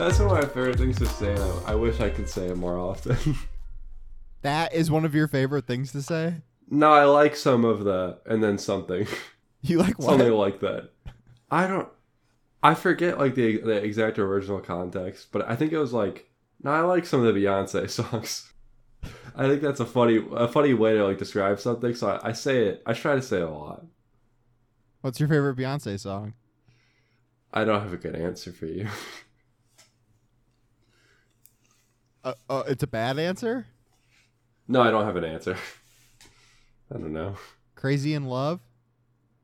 That's one of my favorite things to say. and I, I wish I could say it more often. That is one of your favorite things to say. no, I like some of the and then something. You like what? Something like that. I don't. I forget like the the exact original context, but I think it was like. No, I like some of the Beyonce songs. I think that's a funny a funny way to like describe something. So I, I say it. I try to say it a lot. What's your favorite Beyonce song? I don't have a good answer for you. Uh, uh, it's a bad answer. no, I don't have an answer. I don't know. Crazy in Love.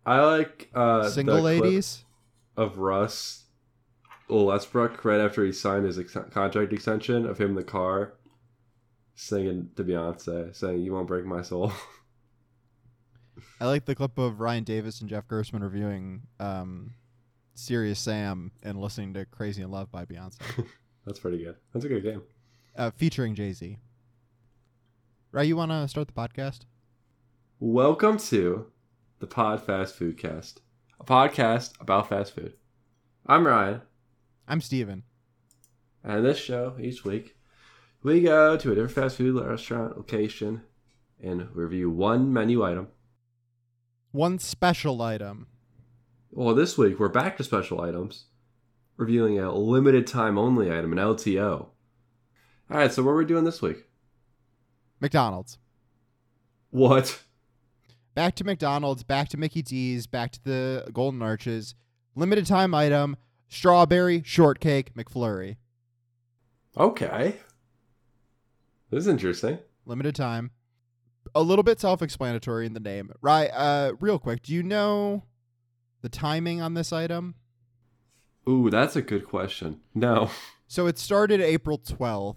I like uh, Single ladies. of Russ Westbrook right after he signed his ex- contract extension of him in the car singing to Beyonce, saying "You won't break my soul." I like the clip of Ryan Davis and Jeff Gerstmann reviewing um, Serious Sam and listening to Crazy in Love by Beyonce, That's pretty good. That's a good game. Uh, featuring Jay Z. Right, you want to start the podcast? Welcome to the Pod Fast Food Cast, a podcast about fast food. I'm Ryan, I'm Steven. and this show each week we go to a different fast food restaurant location and review one menu item. One special item. Well, this week we're back to special items, reviewing a limited time only item, an LTO. All right, so what are we doing this week? McDonald's. What? Back to McDonald's, back to Mickey D's, back to the Golden Arches. Limited time item, strawberry shortcake McFlurry. Okay. This is interesting. Limited time. A little bit self-explanatory in the name. Right, uh real quick, do you know the timing on this item? Ooh, that's a good question. No. So it started April 12th.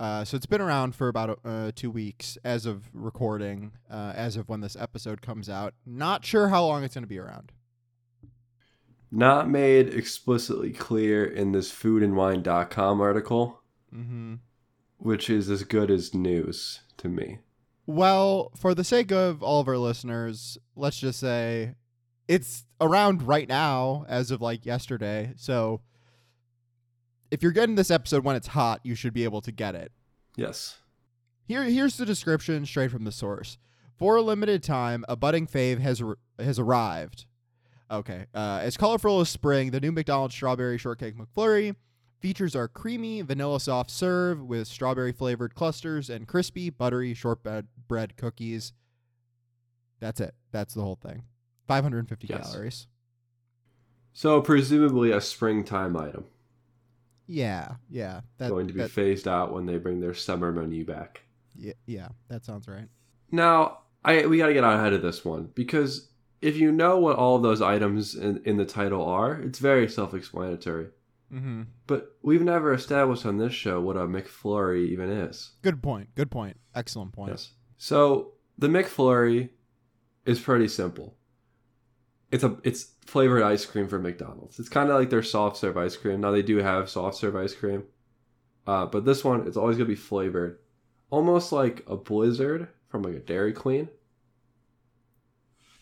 Uh, so it's been around for about uh, two weeks as of recording, uh, as of when this episode comes out. Not sure how long it's going to be around. Not made explicitly clear in this foodandwine.com article, Mm-hmm. which is as good as news to me. Well, for the sake of all of our listeners, let's just say it's around right now as of like yesterday. So if you're getting this episode when it's hot, you should be able to get it. Yes. Here, here's the description straight from the source. For a limited time, a budding fave has has arrived. Okay, uh, as colorful as spring, the new McDonald's Strawberry Shortcake McFlurry features our creamy vanilla soft serve with strawberry flavored clusters and crispy buttery shortbread bread cookies. That's it. That's the whole thing. 550 Yes. calories. So, presumably a springtime item Yeah, yeah. That, going to be that- phased out when they bring their summer menu back. yeah, yeah, that sounds right. Now, I we got to get out ahead of this one because if you know what all of those items in, in the title are, it's very self-explanatory. Mm-hmm. But we've never established on this show what a McFlurry even is. Good point. Good point. Excellent point. Yes. So the McFlurry is pretty simple. It's a it's flavored ice cream from McDonald's. It's kind of like their soft serve ice cream. Now they do have soft serve ice cream, uh, but this one it's always gonna be flavored, almost like a Blizzard from like a Dairy Queen.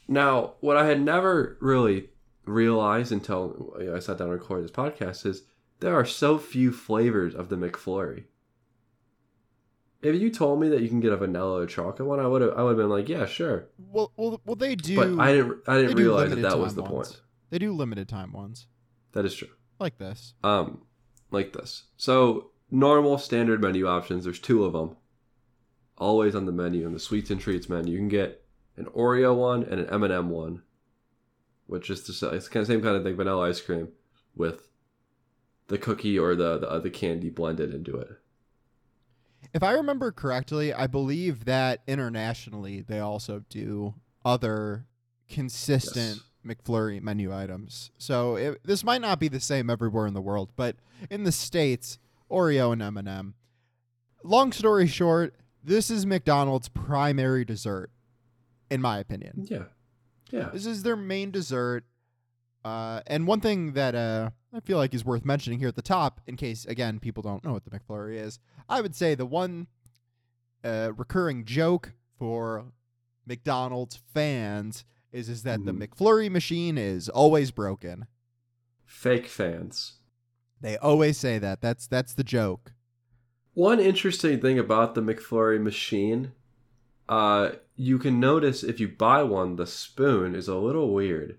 Now, what I had never really realized until I sat down and recorded this podcast is there are so few flavors of the McFlurry. If you told me that you can get a vanilla or chocolate one, I would have I would have been like, yeah, sure. Well, well, well, they do. but I didn't I didn't realize that that was the ones. point. They do limited time ones That is true. like this. Um, like this. So normal standard menu options. There's two of them. Always on the menu in the sweets and treats menu. You can get an Oreo one and an M&M one, which is the it's kind of same kind of thing, vanilla ice cream with the cookie or the the, uh, the candy blended into it. If I remember correctly, I believe that internationally they also do other consistent McFlurry menu items. So it, this might not be the same everywhere in the world, but in the states, Oreo and M&M. Long story short, this is McDonald's primary dessert, in my opinion. Yeah, yeah. This is their main dessert. Uh, and one thing that uh, I feel like is worth mentioning here at the top, in case, again, people don't know what the McFlurry is, I would say the one uh, recurring joke for McDonald's fans is, is that the Mhm. McFlurry machine is always broken. Fake fans. They always say that. That's that's the joke. One interesting thing about the McFlurry machine, uh, you can notice if you buy one, the spoon is a little weird.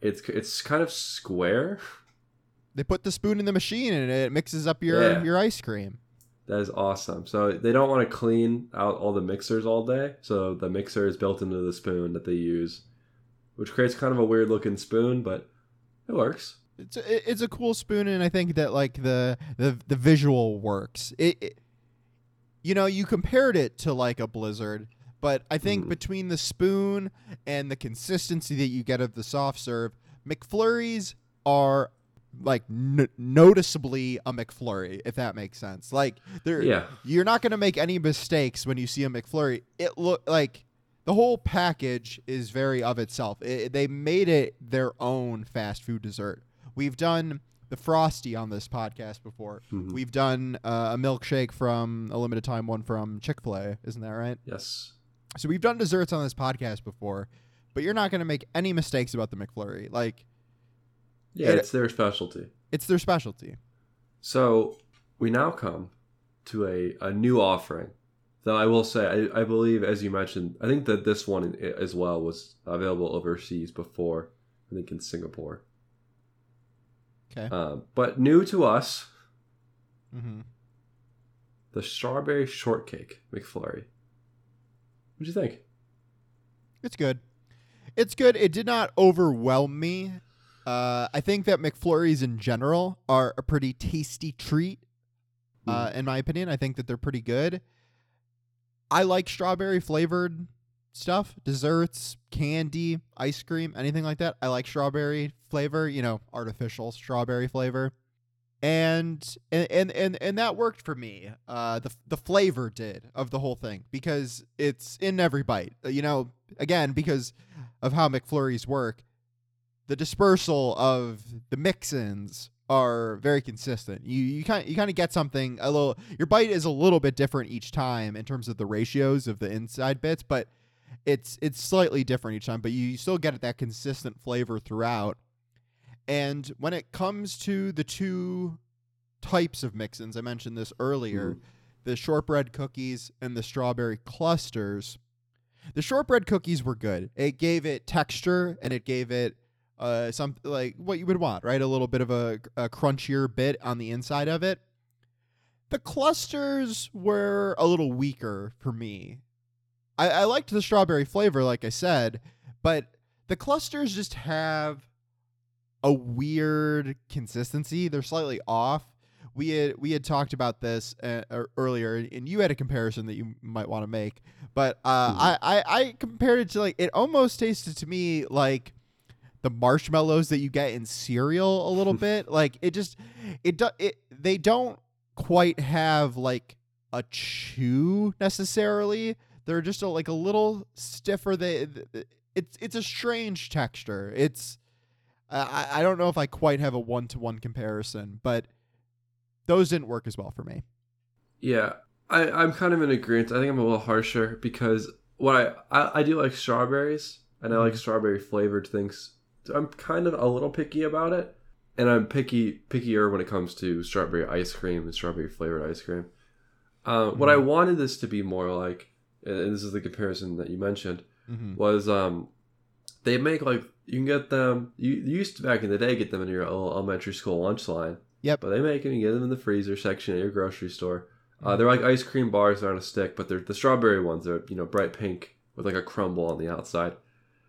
It's it's kind of square. They put the spoon in the machine and it mixes up your Yeah. your ice cream. That is awesome. So they don't want to clean out all the mixers all day, so the mixer is built into the spoon that they use, which creates kind of a weird looking spoon, but it works. It's a, it's a cool spoon, and I think that like the the the visual works. It, it you know, you compared it to like a Blizzard, but I think Mhm. between the spoon and the consistency that you get of the soft serve, McFlurries are like n- noticeably a McFlurry, if that makes sense. Like they're Yeah. you're not going to make any mistakes when you see a McFlurry. It look like the whole package is very of itself. It, they made it their own fast food dessert. We've done the frosty on this podcast before. Mhm. We've done uh, a milkshake from a limited time one from Chick Fil A. Isn't that right? Yes. So we've done desserts on this podcast before, but you're not going to make any mistakes about the McFlurry. Like Yeah, It- it's their specialty. it's their specialty. So we now come to a, a new offering. Though I will say, I, I believe, as you mentioned, I think that this one as well was available overseas before, I think in Singapore. Okay. Um, but new to us, Mm-hmm. the strawberry shortcake McFlurry. What'd you think? It's good. It's good. It did not overwhelm me. Uh, I think that McFlurries in general are a pretty tasty treat. Uh, in my opinion, I think that they're pretty good. I like strawberry flavored stuff, desserts, candy, ice cream, anything like that. I like strawberry flavor, you know, artificial strawberry flavor. And and and and, that worked for me. Uh the the flavor did of the whole thing because it's in every bite. Uh, You know, again because of how McFlurries work, the dispersal of the mix-ins are very consistent. You you kind you kind of get something a little. Your bite is a little bit different each time in terms of the ratios of the inside bits, but it's it's slightly different each time. But you still get that consistent flavor throughout. And when it comes to the two types of mix-ins, I mentioned this earlier, Mhm. the shortbread cookies and the strawberry clusters. The shortbread cookies were good. It gave it texture and it gave it uh some like what you would want, right? A little bit of a, a crunchier bit on the inside of it. The clusters were a little weaker for me. I, I liked the strawberry flavor, like I said, but the clusters just have a weird consistency. They're slightly off. We had we had talked about this uh, er- earlier, and you had a comparison that you might want to make. But uh, Mhm. I, I I compared it to like it almost tasted to me like the marshmallows that you get in cereal a little bit. Like it just it do, it they don't quite have like a chew necessarily. They're just a, like a little stiffer. They th- it's it's a strange texture. It's I I don't know if I quite have a one to one comparison, but those didn't work as well for me. Yeah, I, I'm kind of in agreement. I think I'm a little harsher because what I, I, I do like strawberries and I like Mhm. strawberry flavored things. I'm kind of a little picky about it, and I'm picky pickier when it comes to strawberry ice cream and strawberry flavored ice cream. Uh, What I Mhm. wanted this to be more like, and this is the comparison that you mentioned, Mm-hmm. was um, they make like you can get them. You, you used to back in the day get them in your elementary school lunch line. Yep. But they make them. You get them in the freezer section at your grocery store. Uh, Mhm. they're like ice cream bars. They're on a stick, but they're the strawberry ones. They're you know bright pink with like a crumble on the outside,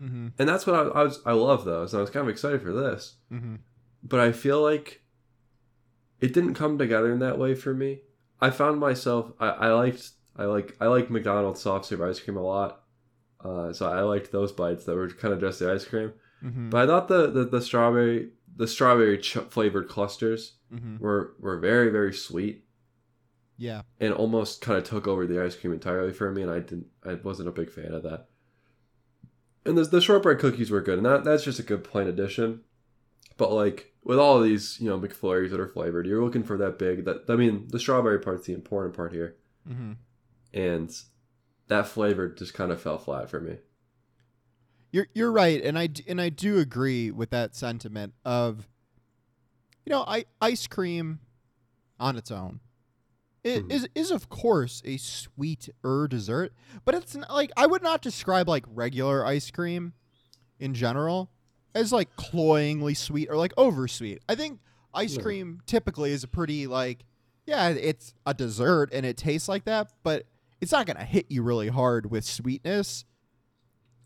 Mm-hmm. and that's what I, I was. I love those. And I was kind of excited for this, Mm-hmm. but I feel like it didn't come together in that way for me. I found myself. I, I liked. I like. I like McDonald's soft serve ice cream a lot. Uh, so I liked those bites that were kind of just the ice cream. Mm-hmm. But I thought the the, the strawberry the strawberry ch- flavored clusters mm-hmm. were were very very sweet Yeah. and almost kind of took over the ice cream entirely for me, and I didn't I wasn't a big fan of that. And the the shortbread cookies were good, and that that's just a good plain addition. But like with all of these, you know, McFlurries that are flavored, you're looking for that big. That I mean, the strawberry part's the important part here, Mm-hmm. and that flavor just kind of fell flat for me. You're you're right, and I and I do agree with that sentiment of you know, I, ice cream on its own it Mhm. is is of course a sweeter dessert, but it's not, like I would not describe like regular ice cream in general as like cloyingly sweet or like oversweet. I think ice cream typically is a pretty like yeah, it's a dessert and it tastes like that, but it's not going to hit you really hard with sweetness.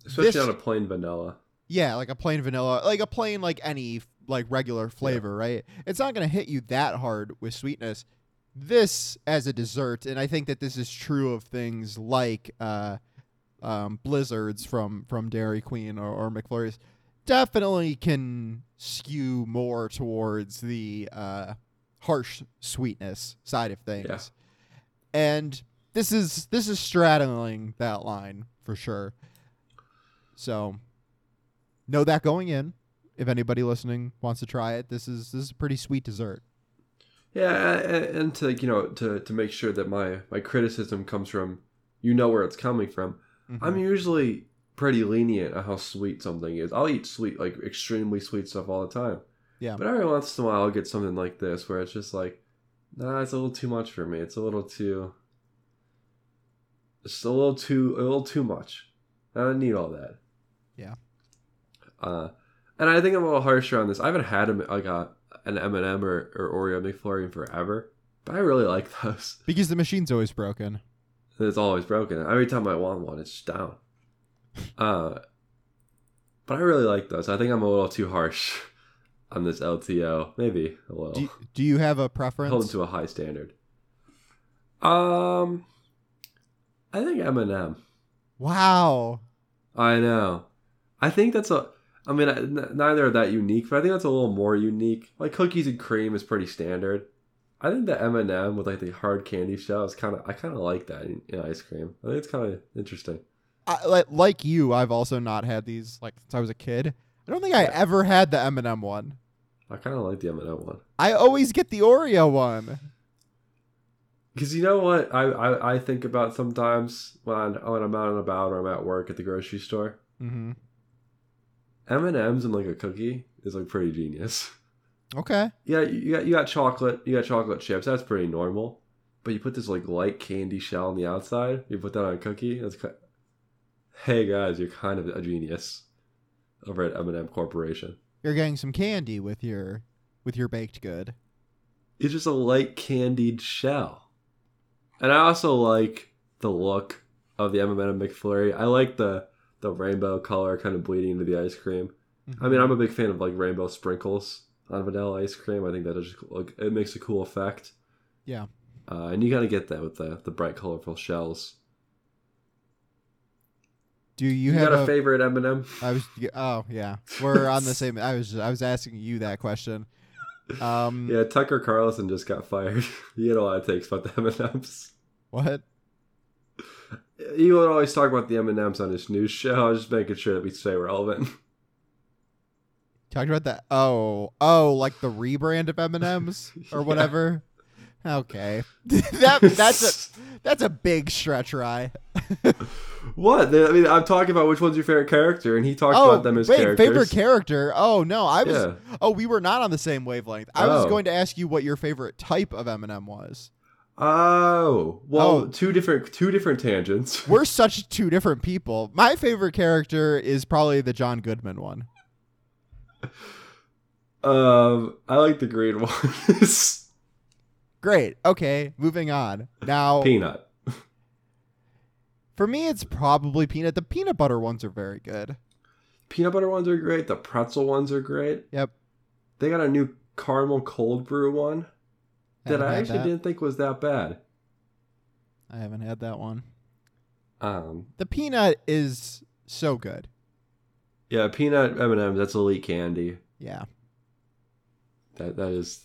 Especially This- on a plain vanilla. Yeah, like a plain vanilla, like a plain like any like regular flavor, right? It's not going to hit you that hard with sweetness. This as a dessert, and I think that this is true of things like uh, um, blizzards from from Dairy Queen or, or McFlurry's, definitely can skew more towards the uh, harsh sweetness side of things. Yeah. And this is this is straddling that line for sure. So know that going in. If anybody listening wants to try it, this is this is a pretty sweet dessert. Yeah, and to you know to to make sure that my my criticism comes from you know where it's coming from. Mm-hmm. I'm usually pretty lenient on how sweet something is. I'll eat sweet like extremely sweet stuff all the time. Yeah. But every once in a while I'll get something like this where it's just like, nah, it's a little too much for me. It's a little too it's a little too a little too much. I don't need all that. Yeah. Uh and I think I'm a little harsher on this. I haven't had a, like a an M&M or, or Oreo McFlurry in forever, but I really like those. because the machine's always broken. It's always broken. Every time I want one, it's down. Uh, but I really like those. I think I'm a little too harsh on this LTO. Maybe a little. Do you, do you have a preference? Hold them to a high standard. Um, I think M&M. Wow. I know. I think that's a. I mean, I- n- neither are that unique, but I think that's a little more unique. Like cookies and cream is pretty standard. I think the M and m with like the hard candy shell is kind of. I kind of like that in, in ice cream. I think it's kind of interesting. I, like, like you, I've also not had these like since I was a kid. I don't think I ever had the M&M one. I kind of like the M and m one I always get the Oreo one. Because you know what I, I I think about sometimes when I'm, when I'm out and about or I'm at work at the grocery store. Mm-hmm. M and M's and like a cookie is like pretty genius. Okay. Yeah, you got you got chocolate, you got chocolate chips. That's pretty normal. But you put this like light candy shell on the outside. You put that on a cookie. That's ki hey guys, you're kind of a genius over at M&M Corporation. You're getting some candy with your with your baked good. It's just a light candied shell, and I also like the look of the M&M McFlurry. I like the the rainbow color kind of bleeding into the ice cream. I mean, I'm a big fan of like rainbow sprinkles on vanilla ice cream. I think that is just like it makes a cool effect. Yeah. uh, and you gotta get that with the the bright, colorful shells. Do you, You, have got a, a favorite M&M? I was oh yeah. We're on the same I was I was asking you that question. Um Yeah, Tucker Carlson just got fired. he had a lot of takes about the M&Ms. what? He would always talk about the M&Ms on his news show. I was just making sure that we stay relevant. Talked about that. Oh, oh, like the rebrand of M&Ms or Yeah. whatever. Okay. that that's a that's a big stretch, Rye. What? I mean, I'm talking about which one's your favorite character, and he talks Oh, about them as wait, characters. favorite character. Oh no, I was. Yeah. Oh, we were not on the same wavelength. I was Oh. going to ask you what your favorite type of M&M was. Oh, well, Oh. two different two different tangents. We're such two different people. My favorite character is probably the John Goodman one. Um, I like the green ones. Great. Okay, moving on. Now, Peanut. For me, it's probably peanut. The peanut butter ones are very good. Peanut butter ones are great. The pretzel ones are great. Yep. They got a new caramel cold brew one that I actually that. didn't think was that bad. I haven't had that one. Um, The peanut is so good. yeah, peanut M and M. That's elite candy. Yeah. That that is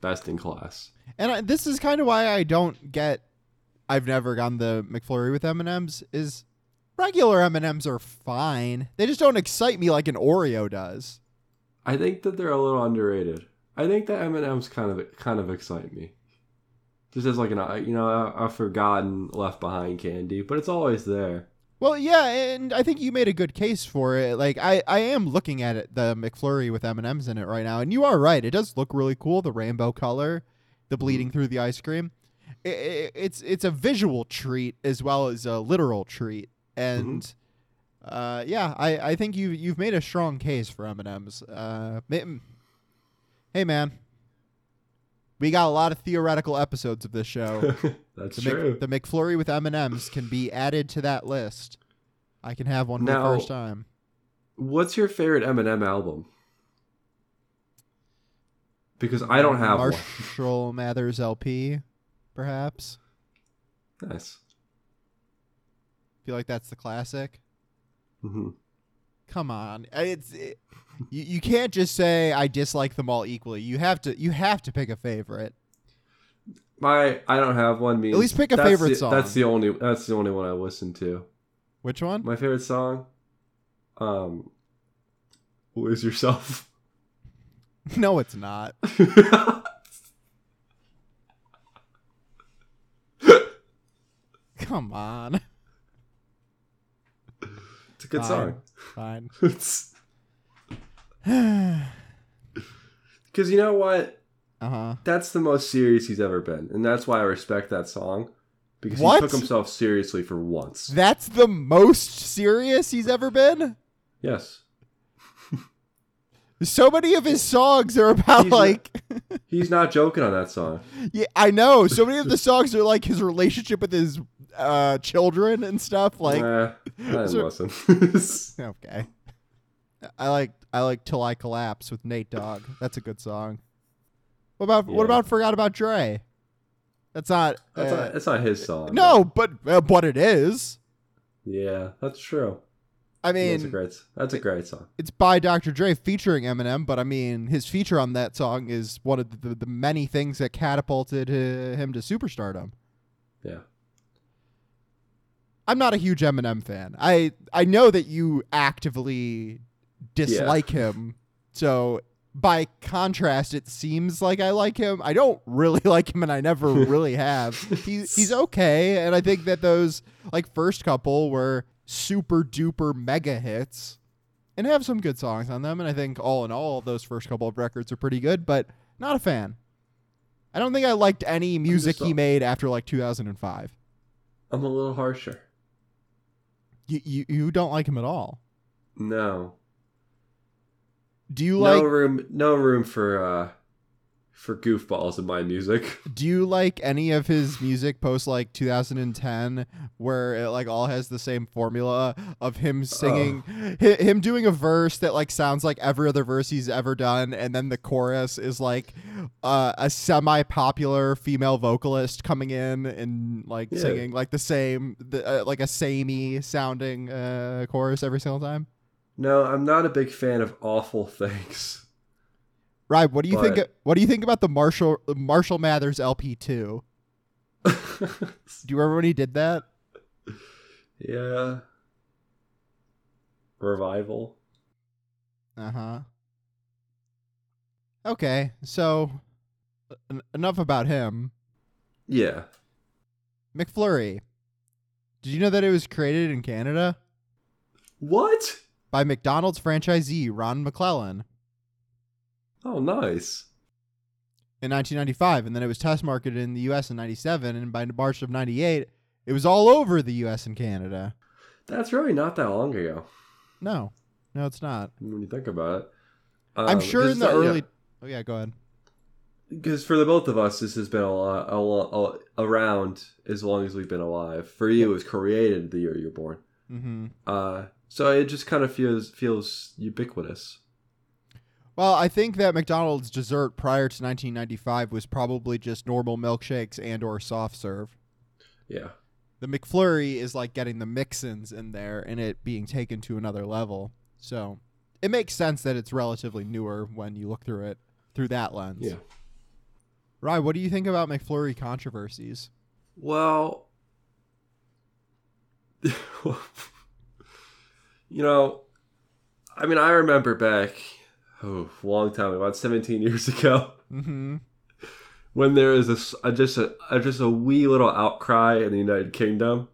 best in class. And I, this is kind of why I don't get. I've never gotten the McFlurry with M and M's. Is regular M and M's are fine. They just don't excite me like an Oreo does. I think that they're a little underrated. I think that M and M's kind of kind of excite me. Just as like an you know a, a forgotten left behind candy, but it's always there. Well, yeah, and I think you made a good case for it. Like, I, I am looking at it, the McFlurry with M and M's in it right now, and you are right. It does look really cool. The rainbow color, the bleeding mm-hmm. through the ice cream. It's it's a visual treat as well as a literal treat, and uh, yeah, I, I think you you've made a strong case for M and M's. Uh, hey man, we got a lot of theoretical episodes of this show. That's The, true. Mc, the McFlurry with M and M's can be added to that list. I can have one for the first time. What's your favorite Eminem album? Because I don't have Marshall Mathers LP, perhaps. Nice. Feel like that's the classic. hmm Come on, it's it, you. You can't just say I dislike them all equally. You have to. You have to pick a favorite. My I don't have one. Means At least pick a that's favorite the- song. That's the only. That's the only one I listen to. Which one? My favorite song, um, "Lose Yourself." no, it's not. Come on. It's a good Fine. song. Fine. It's because you know what? Uh huh. That's the most serious he's ever been, and that's why I respect that song because What? he took himself seriously for once. That's the most serious he's ever been. yes, So many of his songs are about He's not- like, he's not joking on that song. yeah, I know. So many of the songs are like his relationship with his uh, children and stuff. Like, Nah, I So- okay, I like I like "Till I Collapse" with Nate Dogg. That's a good song. What about what about "Forgot About Dre"? That's not. that's uh, not. That's not his song. no, but uh, but it is. Yeah, that's true. I mean, that's a great. That's a great song. it's by Dr. Dre featuring Eminem, but I mean, his feature on that song is one of the, the many things that catapulted uh, him to superstardom. Yeah. I'm not a huge Eminem fan. I I know that you actively dislike him. So by contrast, it seems like I like him. I don't really like him, and I never really have. He, he's okay, and I think that those like first couple were super duper mega hits, and have some good songs on them. And I think all in all, those first couple of records are pretty good. But not a fan. I don't think I liked any music he made after like 2005. I'm a little harsher. You, you you don't like him at all. No. Do you no like room. No room for uh, for goofballs in my music. do you like any of his music post like 2010 where it like all has the same formula of him singing hi- him doing a verse that like sounds like every other verse he's ever done and then the chorus is like uh, a semi-popular female vocalist coming in and like Yeah. singing like the same the, uh, like a samey sounding uh, chorus every single time No, I'm not a big fan of awful things. right what do you think what do you think about the marshall marshall mathers lp2 do you remember when he did that yeah. Revival. Uh huh. Okay, so en- enough about him. Yeah. McFlurry. Did you know that it was created in Canada What? by McDonald's franchisee Ron McLellan Oh, nice. in 1995, and then it was test marketed in the U.S. in '97, and by March of '98, it was all over the U.S. and Canada. That's really not that long ago No, no, it's not. when you think about it. I'm sure in the that- yeah. early. Oh yeah, go ahead. because for the both of us, this has been a lot, a lot a, around as long as we've been alive. For you, it was created the year you're born. Mm-hmm. Uh, so it just kind of feels feels ubiquitous. Well, I think that McDonald's dessert prior to 1995 was probably just normal milkshakes and or soft serve. Yeah, The McFlurry is like getting the mix-ins in there and it being taken to another level. So it makes sense that it's relatively newer when you look through it through that lens. yeah. Right. What do you think about McFlurry controversies? Well, you know, I mean, I remember back, oh, a long time, about 17 years ago, Mm-hmm. When there is a, a- just a, a just a wee little outcry in the United Kingdom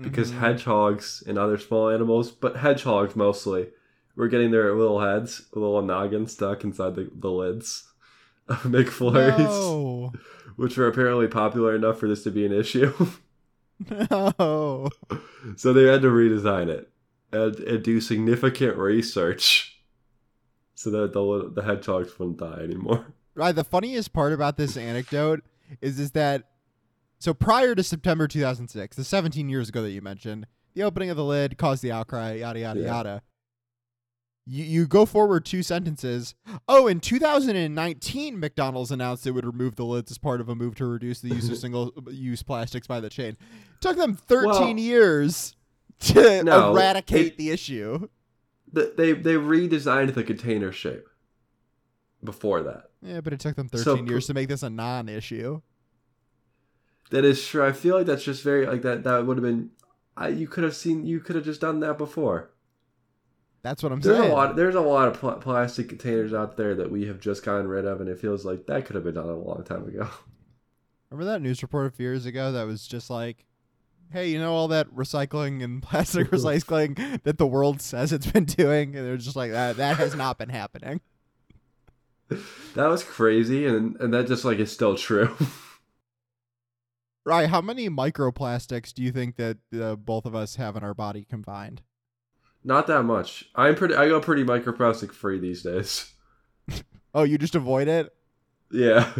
because Mhm. hedgehogs and other small animals, but hedgehogs mostly, were getting their little heads, little noggin stuck inside the, the lids of McFlurries, No. which were apparently popular enough for this to be an issue. No. so they had to redesign it and, and do significant research so that the, the hedgehogs wouldn't die anymore. Right. The funniest part about this anecdote is is that so prior to September 2006, the 17 years ago that you mentioned, the opening of the lid caused the outcry, yada yada Yeah. yada. You you go forward two sentences. Oh, in 2019, McDonald's announced it would remove the lids as part of a move to reduce the use of single-use plastics by the chain. took them 13 Well, years to no, eradicate it- the issue. They, they redesigned the container shape before that. Yeah, but it took them 13 So years to make this a non-issue. That is true. I feel like that's just very like that. That would have been. I, you could have seen. You could have just done that before. That's what I'm There's saying. a lot. There's a lot of pl- plastic containers out there that we have just gotten rid of, and it feels like that could have been done a long time ago. Remember that news report a few years ago that was just like, hey, you know all that recycling and plastic recycling that the world says it's been doing? And they're just like, that that has not been happening. That was crazy, and and that just like is still true. Right. How many microplastics do you think that uh, both of us have in our body combined? Not that much. I'm pretty. I go pretty microplastic free these days. Oh, you just avoid it? Yeah,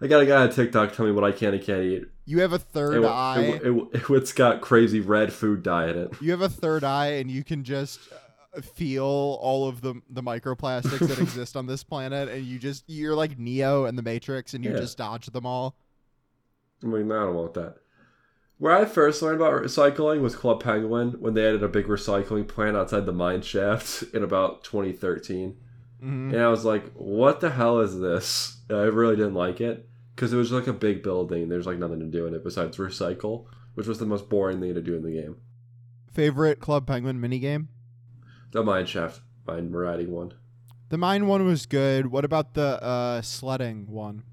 I got a guy on TikTok tell me what I can and can't eat. You have a third It, eye. it, it, it's got crazy red food dye in it. you have a third eye, and you can just feel all of the the microplastics that exist on this planet, and you just you're like Neo in the Matrix, and you Yeah. just dodge them all. I mean, I don't want that. Where I first learned about recycling was Club Penguin when they added a big recycling plant outside the mine shaft in about 2013. hmm And I was like, what the hell is this? And I really didn't like it because it was like a big building. There's like nothing to do in it besides recycle, which was the most boring thing to do in the game. Favorite Club Penguin minigame? The mine shaft, mine riding one. The mine one was good. What about the uh, sledding one?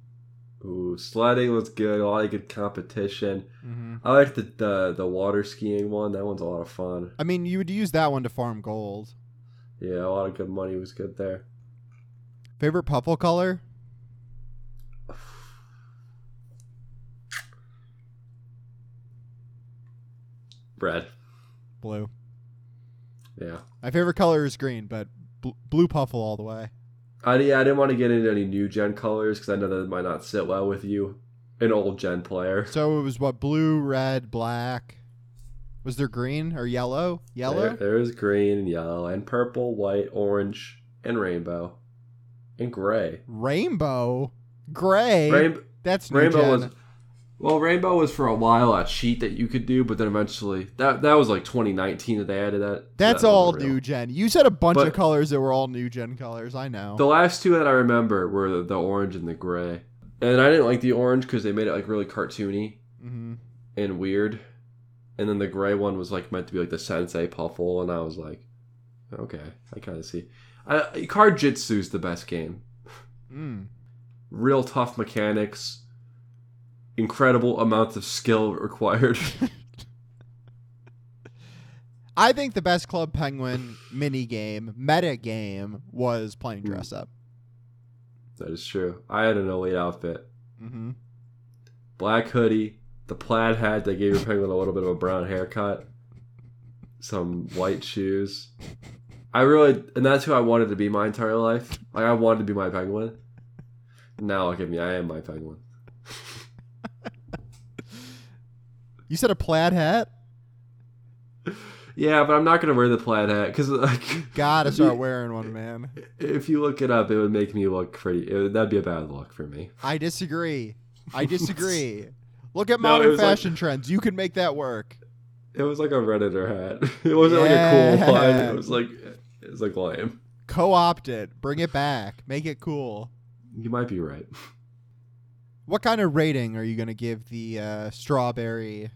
Ooh, sledding was good. A lot of good competition. Mm-hmm. I like the, the the water skiing one. That one's a lot of fun. I mean, you would use that one to farm gold. Yeah, a lot of good money was good there. Favorite puffle color? Red. Blue. Yeah. My favorite color is green, but bl- blue puffle all the way. I, yeah, I didn't want to get into any new gen colors because I know that it might not sit well with you, an old gen player. So it was what blue, red, black. Was there green or yellow? Yellow. There, was green and yellow and purple, white, orange, and rainbow, and gray. Rainbow. Gray. Rainbow, That's new rainbow gen. was well, rainbow was for a while a cheat that you could do, but then eventually that that was like 2019 that they added that. That's That all new gen. You said a bunch But- of colors that were all new gen colors. I know. The last two that I remember were the, the orange and the gray, and I didn't like the orange because they made it like really cartoony. hmm and weird. And then the gray one was like meant to be like the sensei puffle, and I was like, okay, I kind of see. I, Card Jitsu's the best game. Mm. Real tough mechanics, incredible amounts of skill required. I think the best Club Penguin mini game, meta game, was playing Hmm. dress up. that is true. I had an elite outfit, Mm-hmm. black hoodie, the plaid hat that gave your penguin a little bit of a brown haircut, some white shoes. I really, and that's who I wanted to be my entire life. Like I wanted to be my penguin. Now look at me, I am my penguin. You said a plaid hat? Yeah, but I'm not gonna wear the plaid hat because like Gotta start wearing one, man. if you look it up, it would make me look pretty. Would, that'd be a bad look for me. I disagree. I disagree. Look at No, modern like- fashion trends. You can make that work. It was like a redditor hat. It wasn't like a cool. Yeah. It was like it was like lame. Co-opt it. Bring it back. Make it cool. You might be right. What kind of rating are you going to give the uh, strawberry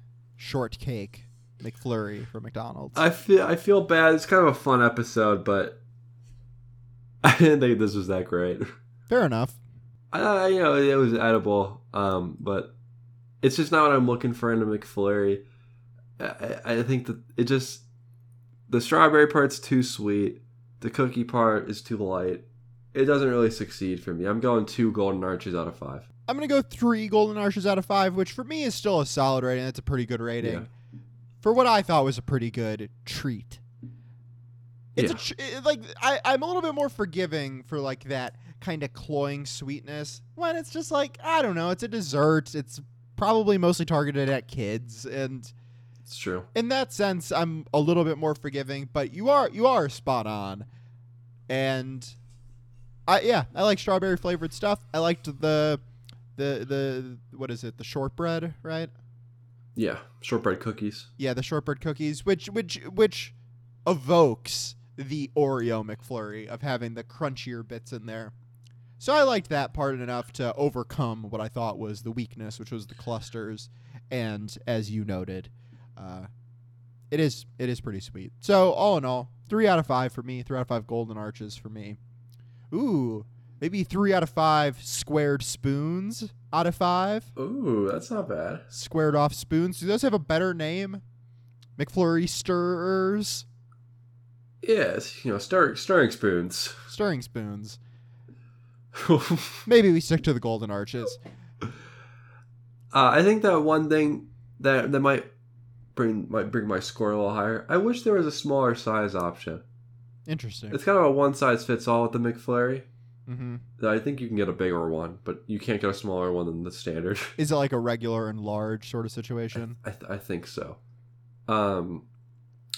shortcake McFlurry for McDonald's? I feel I feel bad. It's kind of a fun episode, but I didn't think this was that great. Fair enough. I, you know, it was edible, um, but it's just not what I'm looking for in a McFlurry. I, I think that it just the strawberry part's too sweet. The cookie part is too light. It doesn't really succeed for me. I'm going two golden arches out of five. I'm gonna go three golden arches out of five, which for me is still a solid rating. That's a pretty good rating Yeah. for what I thought was a pretty good treat. It's Yeah. a tr- it- like I, I'm a little bit more forgiving for like that kind of cloying sweetness when it's just like I don't know. It's a dessert. It's probably mostly targeted at kids, and It's true. in that sense, I'm a little bit more forgiving. But you are you are spot on, and I yeah I like strawberry flavored stuff. I liked the the the what is it the shortbread right? Yeah, shortbread cookies. Yeah, the shortbread cookies, which which which evokes the Oreo McFlurry of having the crunchier bits in there. So I liked that part enough to overcome what I thought was the weakness, which was the clusters, and as you noted, uh, it is it is pretty sweet. So all in all, three out of five for me. Three out of five golden arches for me. Ooh, maybe three out of five squared spoons out of five. Ooh, that's not bad. Squared off spoons. Do those have a better name? McFlurry stirrers, Yes, you know, stir, stirring spoons. stirring spoons. Maybe we stick to the golden arches. Uh, I think that one thing that that might bring might bring my score a little higher. I wish there was a smaller size option. Interesting. It's kind of a one size fits all with the McFlurry. Hmm I think you can get a bigger one, but you can't get a smaller one than the standard. Is it like a regular and large sort of situation? I, th- I think so. Um,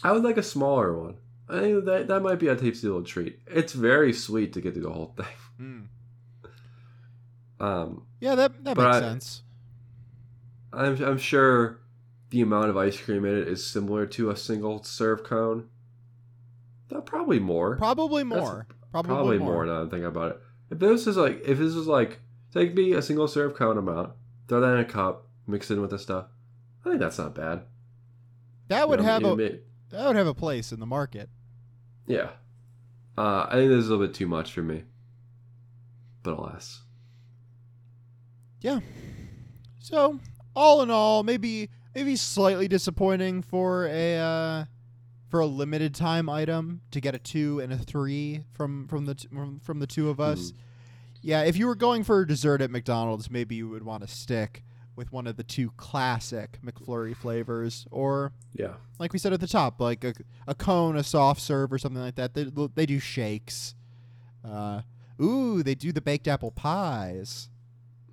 I would like a smaller one. I think that that might be a tasty little treat. It's very sweet to get through the whole thing. Mm. Um, Yeah, that that makes I- sense. I'm I'm sure the amount of ice cream in it is similar to a single serve cone. Uh, probably more. Probably That's more. Probably, Probably more. more now that I think about it. If this is like if this was like take me a single serve count amount, throw that in a cup, mix it in with the stuff. I think that's not bad. That would You know, have a that would have a place in the market. yeah. Uh, I think this is a little bit too much for me. But alas. Yeah. So all in all, maybe maybe slightly disappointing for a uh, for a limited time item to get a two and a three from from the t- from, the two of us. Yeah, if you were going for a dessert at McDonald's, maybe you would want to stick with one of the two classic McFlurry flavors, or Yeah. like we said at the top, like a, a cone, a soft serve, or something like that. They they do shakes. Uh, ooh, they do the baked apple pies.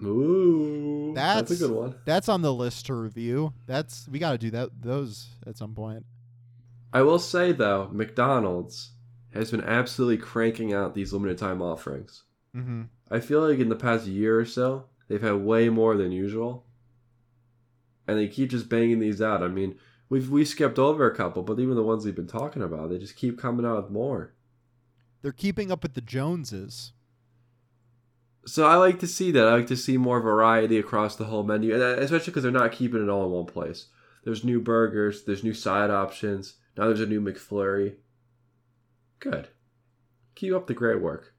Ooh. That's, That's- a good one. That's on the list to review. That's we got to do that those at some point. I will say though, McDonald's has been absolutely cranking out these limited time offerings. Mm-hmm. I feel like in the past year or so, they've had way more than usual. And they keep just banging these out. I mean, we've we skipped over a couple, but even the ones we've been talking about, they just keep coming out with more. They're keeping up with the Joneses. So I like to see that. I like to see more variety across the whole menu, and uh, especially because they're not keeping it all in one place. There's new burgers, there's new side options. Now there's a new McFlurry. Good. Keep up the great work.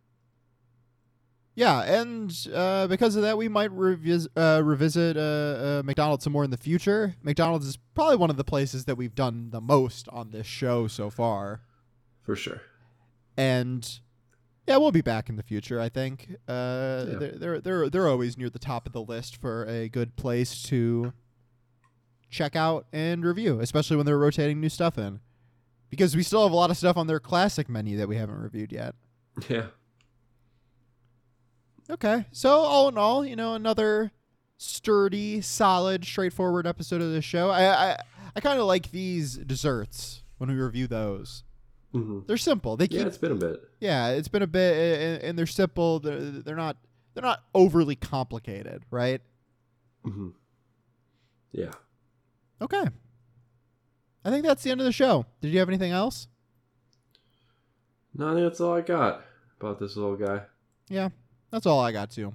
Yeah, and uh, because of that, we might revis- uh, revisit uh, uh, McDonald's some more in the future. McDonald's is probably one of the places that we've done the most on this show so far, For sure. and yeah, we'll be back in the future. I think uh, Yeah. they're, they're they're they're always near the top of the list for a good place to check out and review, especially when they're rotating new stuff in, because we still have a lot of stuff on their classic menu that we haven't reviewed yet. Yeah. Okay. So all in all, you know, another sturdy, solid, straightforward episode of the show. I I, I kind of like these desserts when we review those. hmm They're simple. They keep Yeah, it's been a bit. Yeah, it's been a bit and, and they're simple. They're, they're not they're not overly complicated, right? hmm Yeah. Okay. I think that's the end of the show. Did you have anything else? No, that's all I got about this little guy. Yeah, that's all I got too.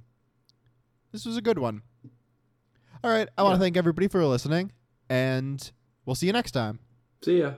This was a good one. All right, I want to thank everybody for listening, and we'll see you next time. See ya.